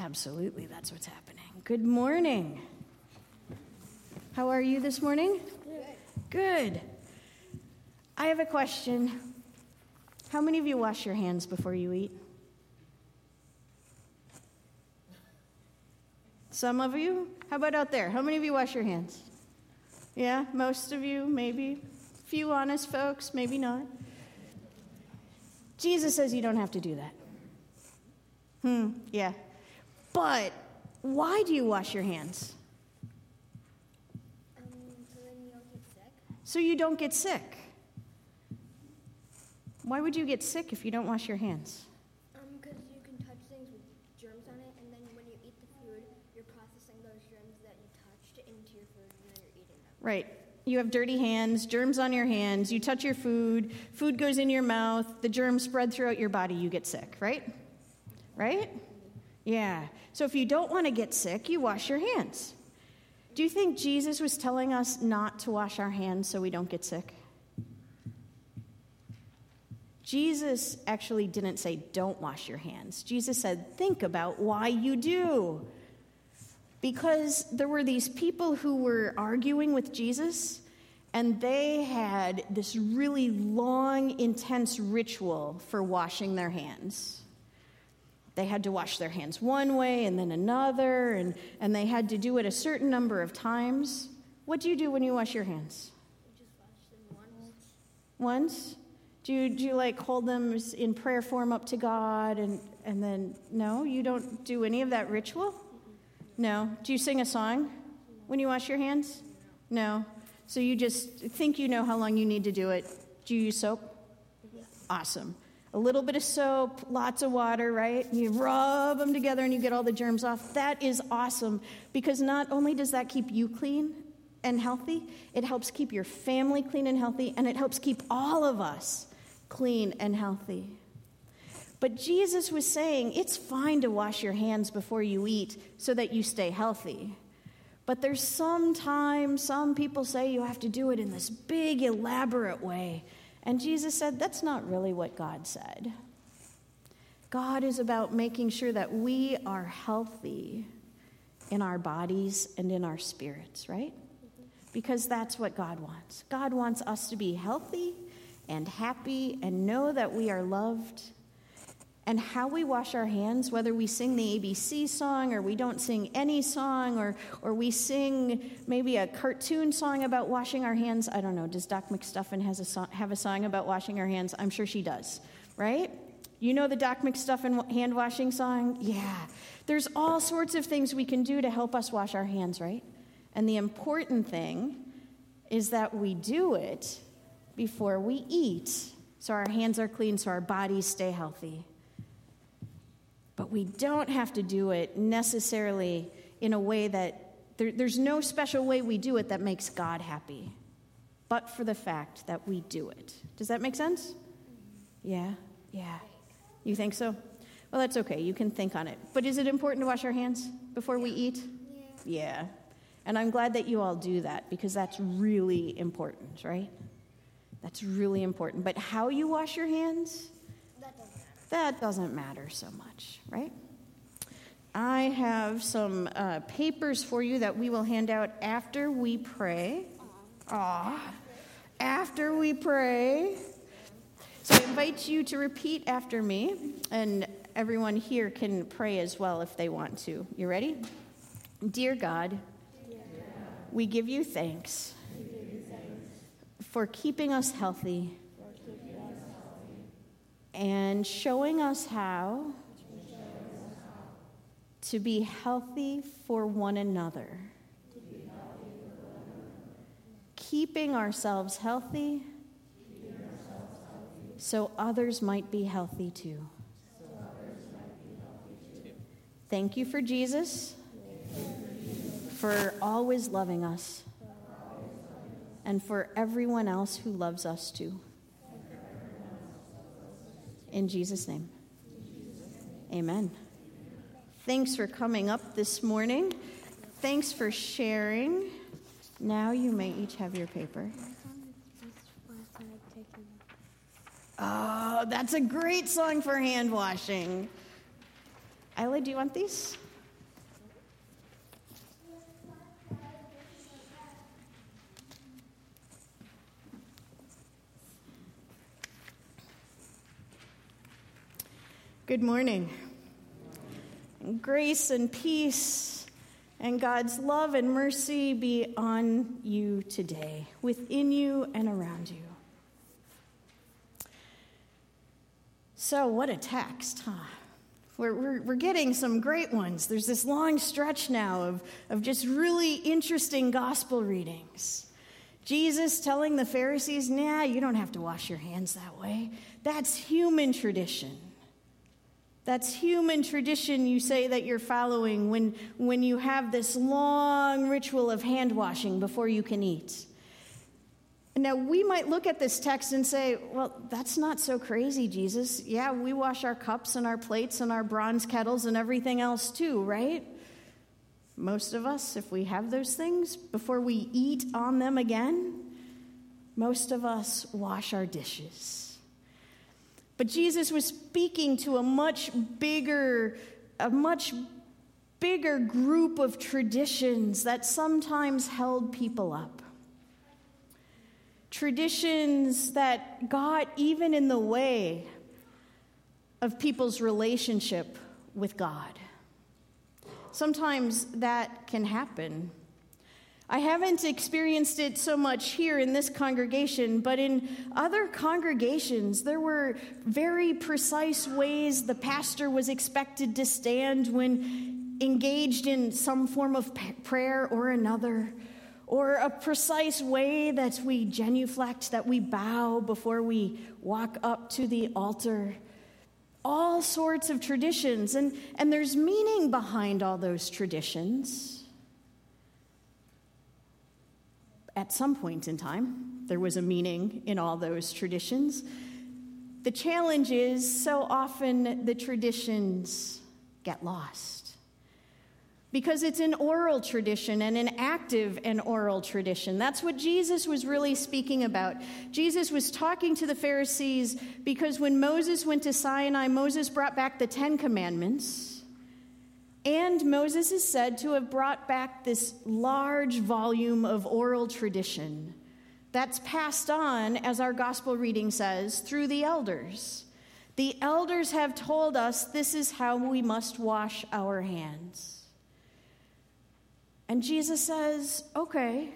Absolutely, that's what's happening. Good morning. How are you this morning? Good. Good. I have a question. How many of you wash your hands before you eat? Some of you? How about out there? How many of you wash your hands? Yeah, most of you, maybe. Few honest folks, maybe not. Jesus says you don't have to do that. Hmm, yeah. But why do you wash your hands? Um, so you don't get sick. So you don't get sick. Why would you get sick if you don't wash your hands? Um, because you can touch things with germs on it, and then when you eat the food, you're processing those germs that you touched into your food, and then you're eating them. Right. You have dirty hands, germs on your hands, you touch your food, food goes in your mouth, the germs spread throughout your body, you get sick, right? Right? Yeah. So if you don't want to get sick, you wash your hands. Do you think Jesus was telling us not to wash our hands so we don't get sick? Jesus actually didn't say, don't wash your hands. Jesus said, think about why you do. Because there were these people who were arguing with Jesus, and they had this really long, intense ritual for washing their hands. They had to wash their hands one way and then another, and, and they had to do it a certain number of times. What do you do when you wash your hands? You just wash them once. Once? Do you, do you like hold them in prayer form up to God and, and then, no, you don't do any of that ritual? No. Do you sing a song when you wash your hands? No. So you just think you know how long you need to do it. Do you use soap? Yes. Awesome. A little bit of soap, lots of water, right? You rub them together and you get all the germs off. That is awesome because not only does that keep you clean and healthy, it helps keep your family clean and healthy, and it helps keep all of us clean and healthy. But Jesus was saying it's fine to wash your hands before you eat so that you stay healthy. But there's sometimes some people say you have to do it in this big, elaborate way. And Jesus said that's not really what God said. God is about making sure that we are healthy in our bodies and in our spirits, right? Because that's what God wants. God wants us to be healthy and happy and know that we are loved. And how we wash our hands, whether we sing the ABC song or we don't sing any song or, or we sing maybe a cartoon song about washing our hands. I don't know. Does Doc McStuffin has a song, have a song about washing our hands? I'm sure she does, right? You know the Doc McStuffin hand washing song? Yeah. There's all sorts of things we can do to help us wash our hands, right? And the important thing is that we do it before we eat so our hands are clean, so our bodies stay healthy. But we don't have to do it necessarily in a way that there, there's no special way we do it that makes God happy, but for the fact that we do it. Does that make sense? Yeah? Yeah. You think so? Well, that's okay. You can think on it. But is it important to wash our hands before we eat? Yeah. Yeah. And I'm glad that you all do that because that's really important, right? That's really important. But how you wash your hands, That doesn't matter. That doesn't matter so much, right? I have some uh, papers for you that we will hand out after we pray. Aw. After we pray. So I invite you to repeat after me, and everyone here can pray as well if they want to. You ready? Dear God, we give you thanks for keeping us healthy and showing us how to be healthy for one another. Keeping ourselves healthy so others might be healthy too. Thank you for Jesus, for always loving us, and for everyone else who loves us too. In Jesus' name. Amen. Thanks for coming up this morning. Thanks for sharing. Now you may each have your paper. Oh, that's a great song for hand washing. Isla, do you want these? Good morning. Grace and peace and God's love and mercy be on you today, within you and around you. So, what a text, huh? We're, we're, we're, getting some great ones. There's this long stretch now of, of just really interesting gospel readings. Jesus telling the Pharisees, nah, you don't have to wash your hands that way. That's human tradition. That's human tradition you say that you're following when, when you have this long ritual of hand washing before you can eat. Now, we might look at this text and say, well, that's not so crazy, Jesus. Yeah, we wash our cups and our plates and our bronze kettles and everything else too, right? Most of us, if we have those things, before we eat on them again, most of us wash our dishes. But Jesus was speaking to a much bigger, a much bigger group of traditions that sometimes held people up. Traditions that got even in the way of people's relationship with God. Sometimes that can happen. I haven't experienced it so much here in this congregation, but in other congregations, there were very precise ways the pastor was expected to stand when engaged in some form of prayer or another, or a precise way that we genuflect, that we bow before we walk up to the altar. All sorts of traditions, and, and there's meaning behind all those traditions. At some point in time. There was a meaning in all those traditions. The challenge is so often the traditions get lost because it's an oral tradition and an active and oral tradition. That's what Jesus was really speaking about. Jesus was talking to the Pharisees because when Moses went to Sinai, Moses brought back the Ten Commandments. And Moses is said to have brought back this large volume of oral tradition that's passed on, as our gospel reading says, through the elders. The elders have told us this is how we must wash our hands. And Jesus says, okay,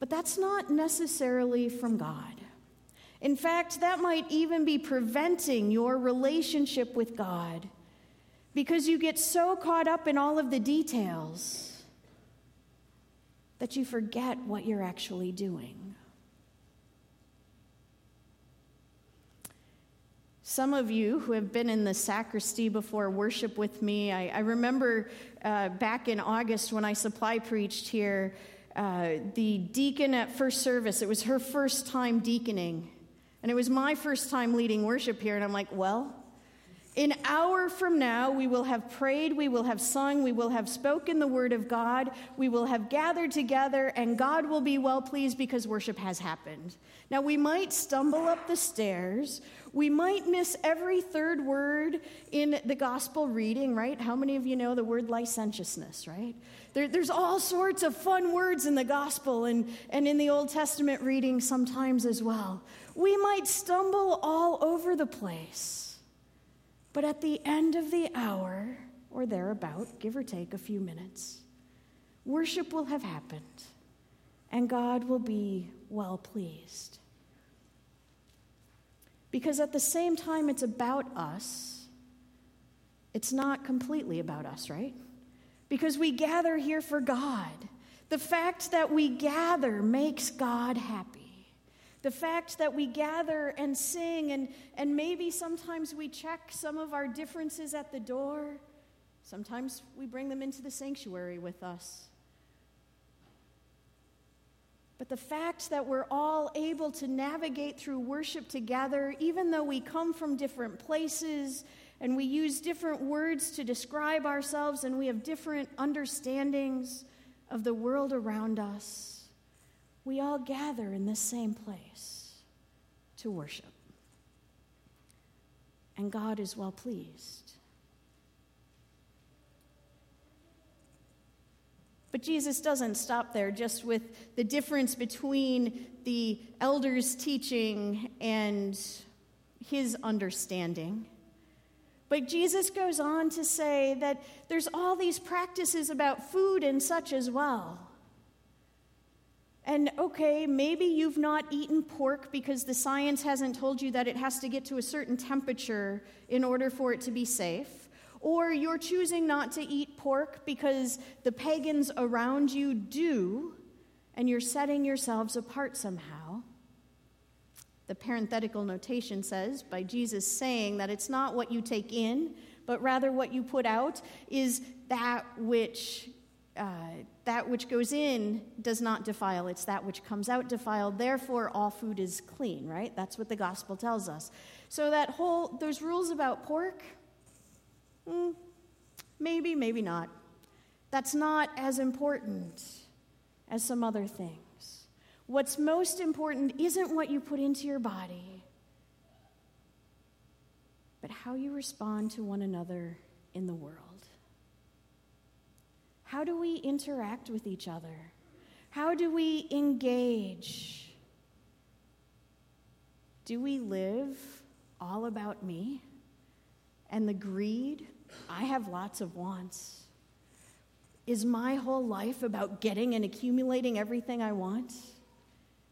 but that's not necessarily from God. In fact, that might even be preventing your relationship with God because you get so caught up in all of the details that you forget what you're actually doing. Some of you who have been in the sacristy before worship with me, I, I remember uh, back in August when I supply preached here, uh, the deacon at first service, it was her first time deaconing. And it was my first time leading worship here. And I'm like, well, an hour from now, we will have prayed, we will have sung, we will have spoken the word of God, we will have gathered together, and God will be well pleased because worship has happened. Now, we might stumble up the stairs, we might miss every third word in the gospel reading, right? How many of you know the word licentiousness, right? There, there's all sorts of fun words in the gospel and, and in the Old Testament reading sometimes as well. We might stumble all over the place. But at the end of the hour, or thereabout, give or take a few minutes, worship will have happened, and God will be well pleased. Because at the same time it's about us, it's not completely about us, right? Because we gather here for God. The fact that we gather makes God happy. The fact that we gather and sing, and, and maybe sometimes we check some of our differences at the door. Sometimes we bring them into the sanctuary with us. But the fact that we're all able to navigate through worship together, even though we come from different places and we use different words to describe ourselves and we have different understandings of the world around us we all gather in this same place to worship. And God is well pleased. But Jesus doesn't stop there just with the difference between the elders' teaching and his understanding. But Jesus goes on to say that there's all these practices about food and such as well. And okay, maybe you've not eaten pork because the science hasn't told you that it has to get to a certain temperature in order for it to be safe. Or you're choosing not to eat pork because the pagans around you do, and you're setting yourselves apart somehow. The parenthetical notation says, by Jesus saying that it's not what you take in, but rather what you put out, is that which uh, that which goes in does not defile, it's that which comes out defiled. Therefore, all food is clean, right? That's what the gospel tells us. So, that whole, those rules about pork, mm, maybe, maybe not. That's not as important as some other things. What's most important isn't what you put into your body, but how you respond to one another in the world. How do we interact with each other? How do we engage? Do we live all about me and the greed? I have lots of wants. Is my whole life about getting and accumulating everything I want?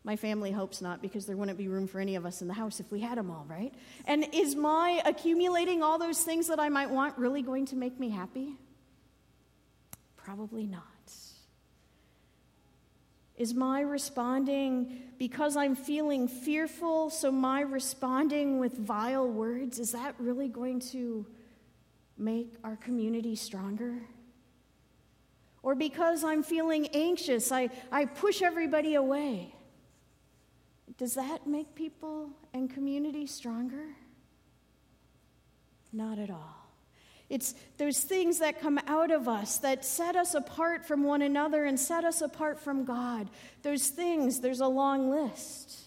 My family hopes not, because there wouldn't be room for any of us in the house if we had them all, right? And is my accumulating all those things that I might want really going to make me happy? Probably not. Is my responding because I'm feeling fearful, so my responding with vile words, is that really going to make our community stronger? Or because I'm feeling anxious, I, I push everybody away. Does that make people and community stronger? Not at all. It's those things that come out of us that set us apart from one another and set us apart from God. Those things, there's a long list.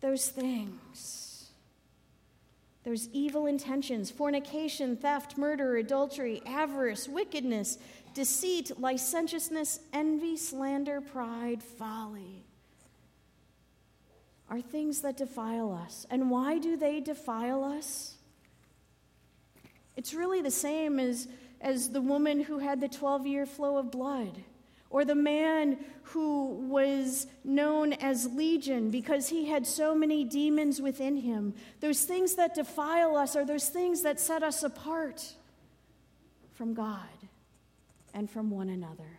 Those things. Those evil intentions, fornication, theft, murder, adultery, avarice, wickedness, deceit, licentiousness, envy, slander, pride, folly. Are things that defile us. And why do they defile us? It's really the same as, as the woman who had the 12 year flow of blood, or the man who was known as Legion because he had so many demons within him. Those things that defile us are those things that set us apart from God and from one another.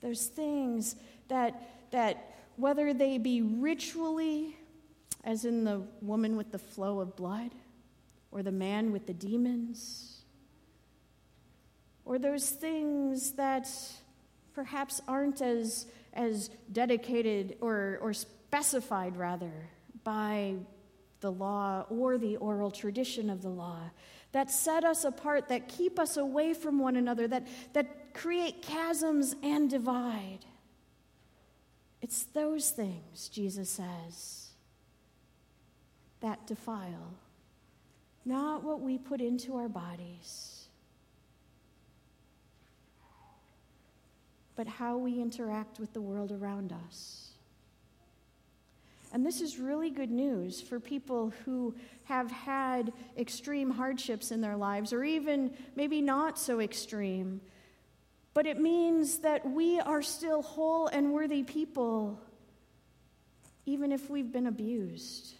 Those things that, that whether they be ritually, as in the woman with the flow of blood, or the man with the demons, or those things that perhaps aren't as, as dedicated or, or specified, rather, by the law or the oral tradition of the law that set us apart, that keep us away from one another, that, that create chasms and divide. It's those things, Jesus says, that defile not what we put into our bodies, but how we interact with the world around us. And this is really good news for people who have had extreme hardships in their lives, or even maybe not so extreme. But it means that we are still whole and worthy people, even if we've been abused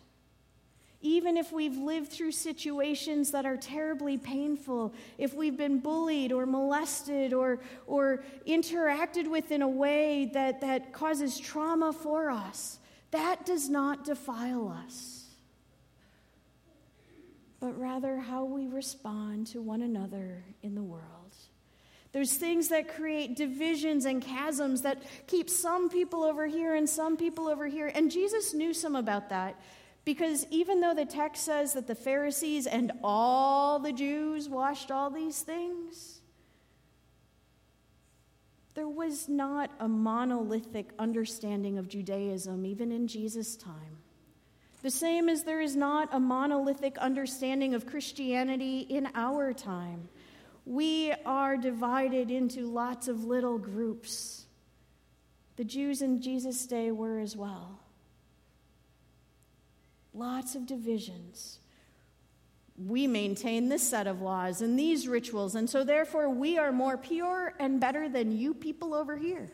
even if we've lived through situations that are terribly painful, if we've been bullied or molested or, or interacted with in a way that, that causes trauma for us, that does not defile us, but rather how we respond to one another in the world. There's things that create divisions and chasms that keep some people over here and some people over here. And Jesus knew some about that. Because even though the text says that the Pharisees and all the Jews washed all these things, there was not a monolithic understanding of Judaism even in Jesus' time. The same as there is not a monolithic understanding of Christianity in our time. We are divided into lots of little groups. The Jews in Jesus' day were as well lots of divisions. we maintain this set of laws and these rituals, and so therefore we are more pure and better than you people over here.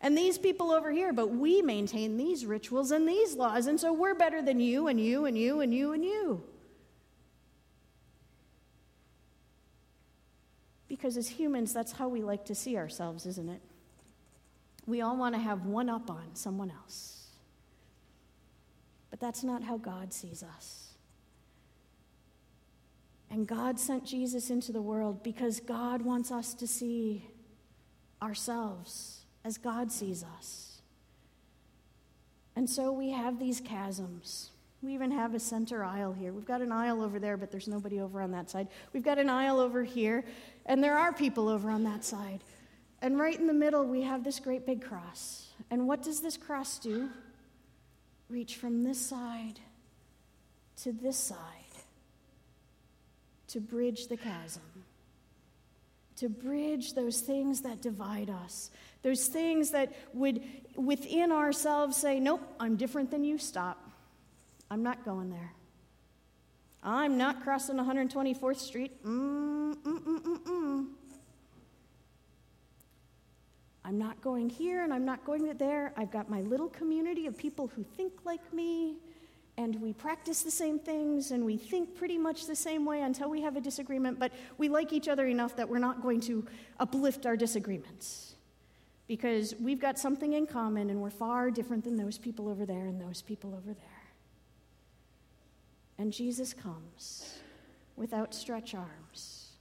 And these people over here, but we maintain these rituals and these laws, and so we're better than you and you and you and you and you. Because as humans, that's how we like to see ourselves, isn't it? We all want to have one up on someone else. But that's not how God sees us. And God sent Jesus into the world because God wants us to see ourselves as God sees us. And so we have these chasms. We even have a center aisle here. We've got an aisle over there, but there's nobody over on that side. We've got an aisle over here, and there are people over on that side. And right in the middle, we have this great big cross. And what does this cross do? Reach from this side to this side to bridge the chasm, to bridge those things that divide us, those things that would within ourselves say, Nope, I'm different than you, stop. I'm not going there. I'm not crossing 124th Street. Mm, mm, mm, mm, mm. I'm not going here and I'm not going there. I've got my little community of people who think like me, and we practice the same things and we think pretty much the same way until we have a disagreement, but we like each other enough that we're not going to uplift our disagreements because we've got something in common and we're far different than those people over there and those people over there. And Jesus comes with outstretched arms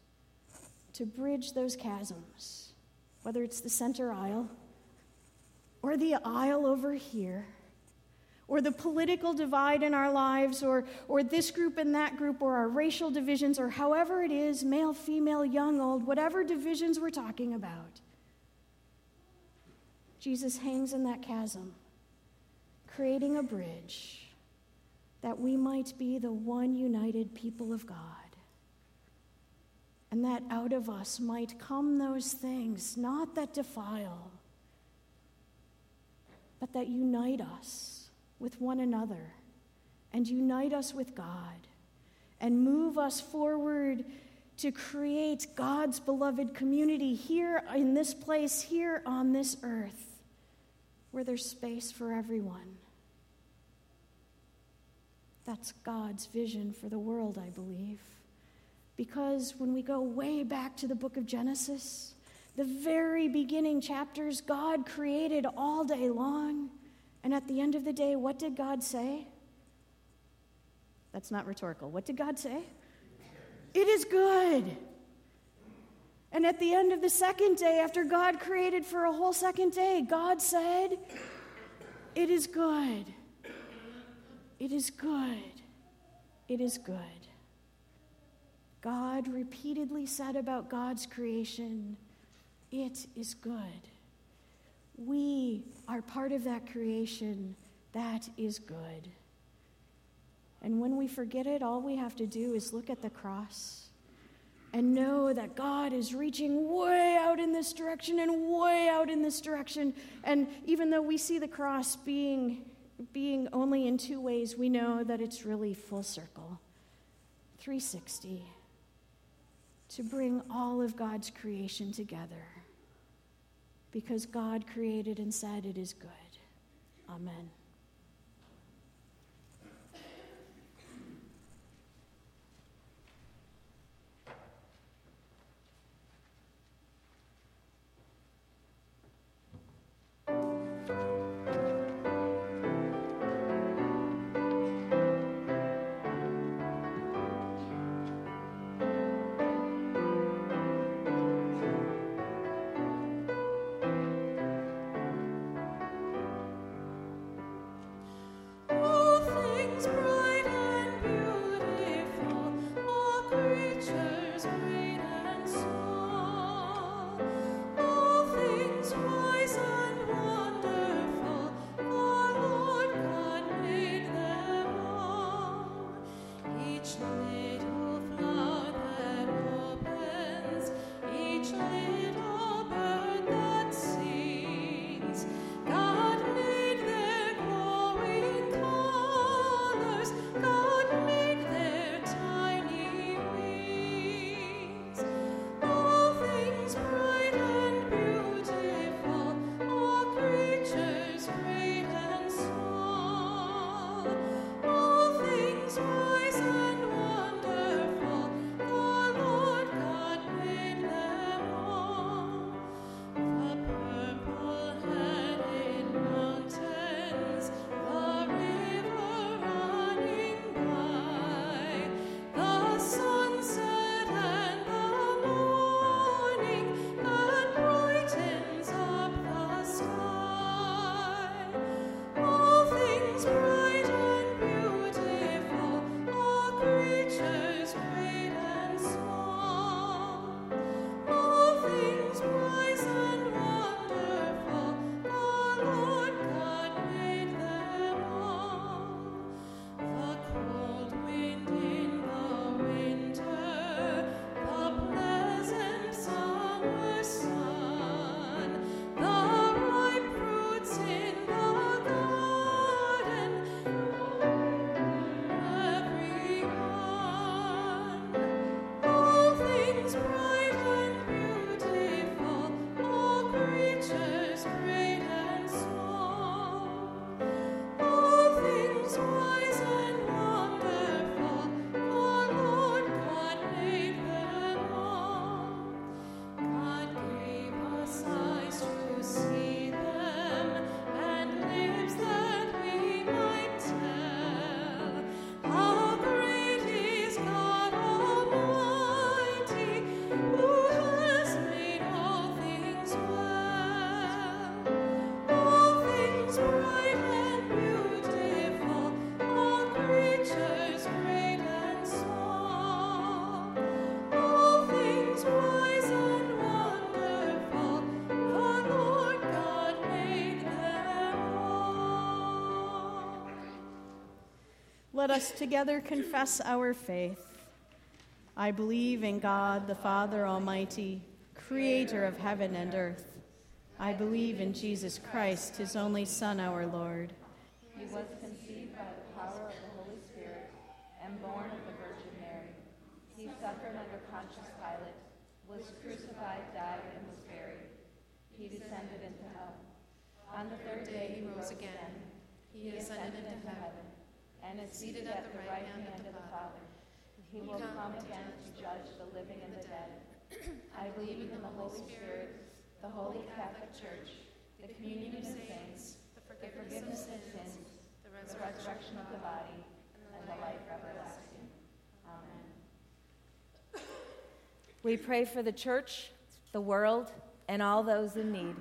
to bridge those chasms, whether it's the center aisle or the aisle over here or the political divide in our lives, or, or this group and that group, or our racial divisions, or however it is male, female, young, old, whatever divisions we're talking about. Jesus hangs in that chasm, creating a bridge that we might be the one united people of God. And that out of us might come those things, not that defile, but that unite us with one another and unite us with God and move us forward to create God's beloved community here in this place, here on this earth, where there's space for everyone. That's God's vision for the world, I believe. Because when we go way back to the book of Genesis, the very beginning chapters, God created all day long. And at the end of the day, what did God say? That's not rhetorical. What did God say? It is good. And at the end of the second day, after God created for a whole second day, God said, It is good. It is good. It is good. God repeatedly said about God's creation, It is good. We are part of that creation. That is good. And when we forget it, all we have to do is look at the cross and know that God is reaching way out in this direction and way out in this direction. And even though we see the cross being, being only in two ways, we know that it's really full circle 360 to bring all of God's creation together because God created and said it is good. Amen. Let us together confess our faith. I believe in God, the Father Almighty, creator of heaven and earth. I believe in Jesus Christ, his only Son, our Lord. He was conceived by the power of the Holy Spirit and born of the Virgin Mary. He suffered under Pontius Pilate, was crucified, died, and was buried. He descended into hell. On the third day he rose again. He ascended into heaven and is seated at the right hand of the Father. He will come again to judge the living and the dead. I believe in the Holy Spirit, the Holy Catholic Church, the communion of saints, the forgiveness of sins, the resurrection of the body, and the life everlasting. Amen. We pray for the church, the world, and all those in need.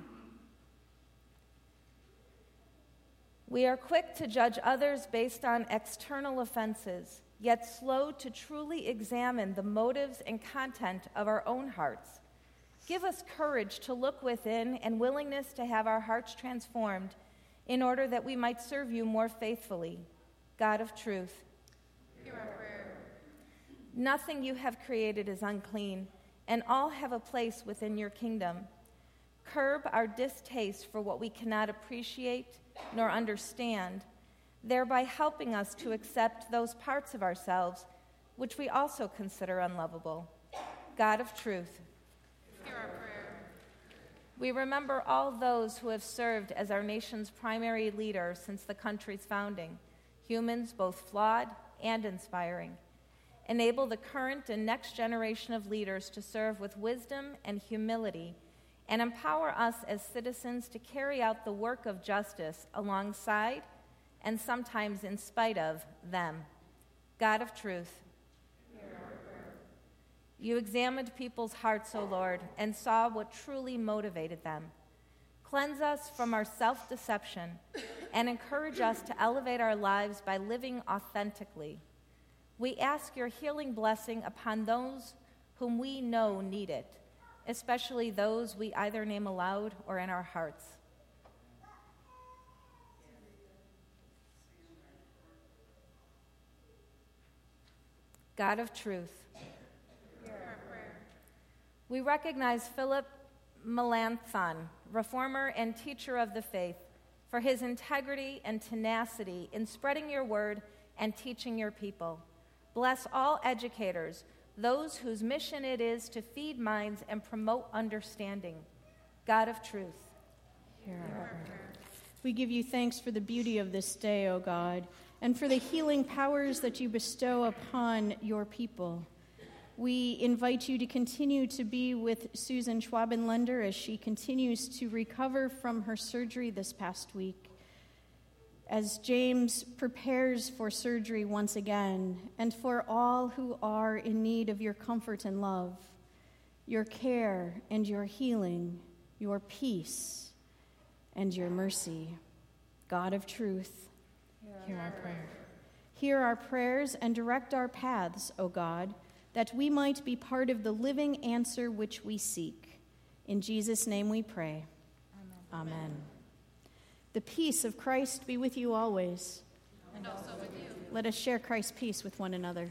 We are quick to judge others based on external offenses, yet slow to truly examine the motives and content of our own hearts. Give us courage to look within and willingness to have our hearts transformed in order that we might serve you more faithfully. God of truth. Hear our prayer. Nothing you have created is unclean, and all have a place within your kingdom. Curb our distaste for what we cannot appreciate nor understand, thereby helping us to accept those parts of ourselves which we also consider unlovable. God of truth. Hear our prayer. We remember all those who have served as our nation's primary leader since the country's founding, humans both flawed and inspiring. Enable the current and next generation of leaders to serve with wisdom and humility and empower us as citizens to carry out the work of justice alongside and sometimes in spite of them. God of truth, you examined people's hearts, O Lord, and saw what truly motivated them. Cleanse us from our self deception and encourage us to elevate our lives by living authentically. We ask your healing blessing upon those whom we know need it especially those we either name aloud or in our hearts. God of truth, we recognize Philip Melanchthon, reformer and teacher of the faith, for his integrity and tenacity in spreading your word and teaching your people. Bless all educators those whose mission it is to feed minds and promote understanding. God of truth, hear our. We give you thanks for the beauty of this day, O God, and for the healing powers that you bestow upon your people. We invite you to continue to be with Susan Schwabenlender as she continues to recover from her surgery this past week as James prepares for surgery once again, and for all who are in need of your comfort and love, your care and your healing, your peace and your mercy. God of truth, hear our prayer. Hear our prayers and direct our paths, O God, that we might be part of the living answer which we seek. In Jesus' name we pray. Amen. Amen. The peace of Christ be with you always. And also with you. Let us share Christ's peace with one another.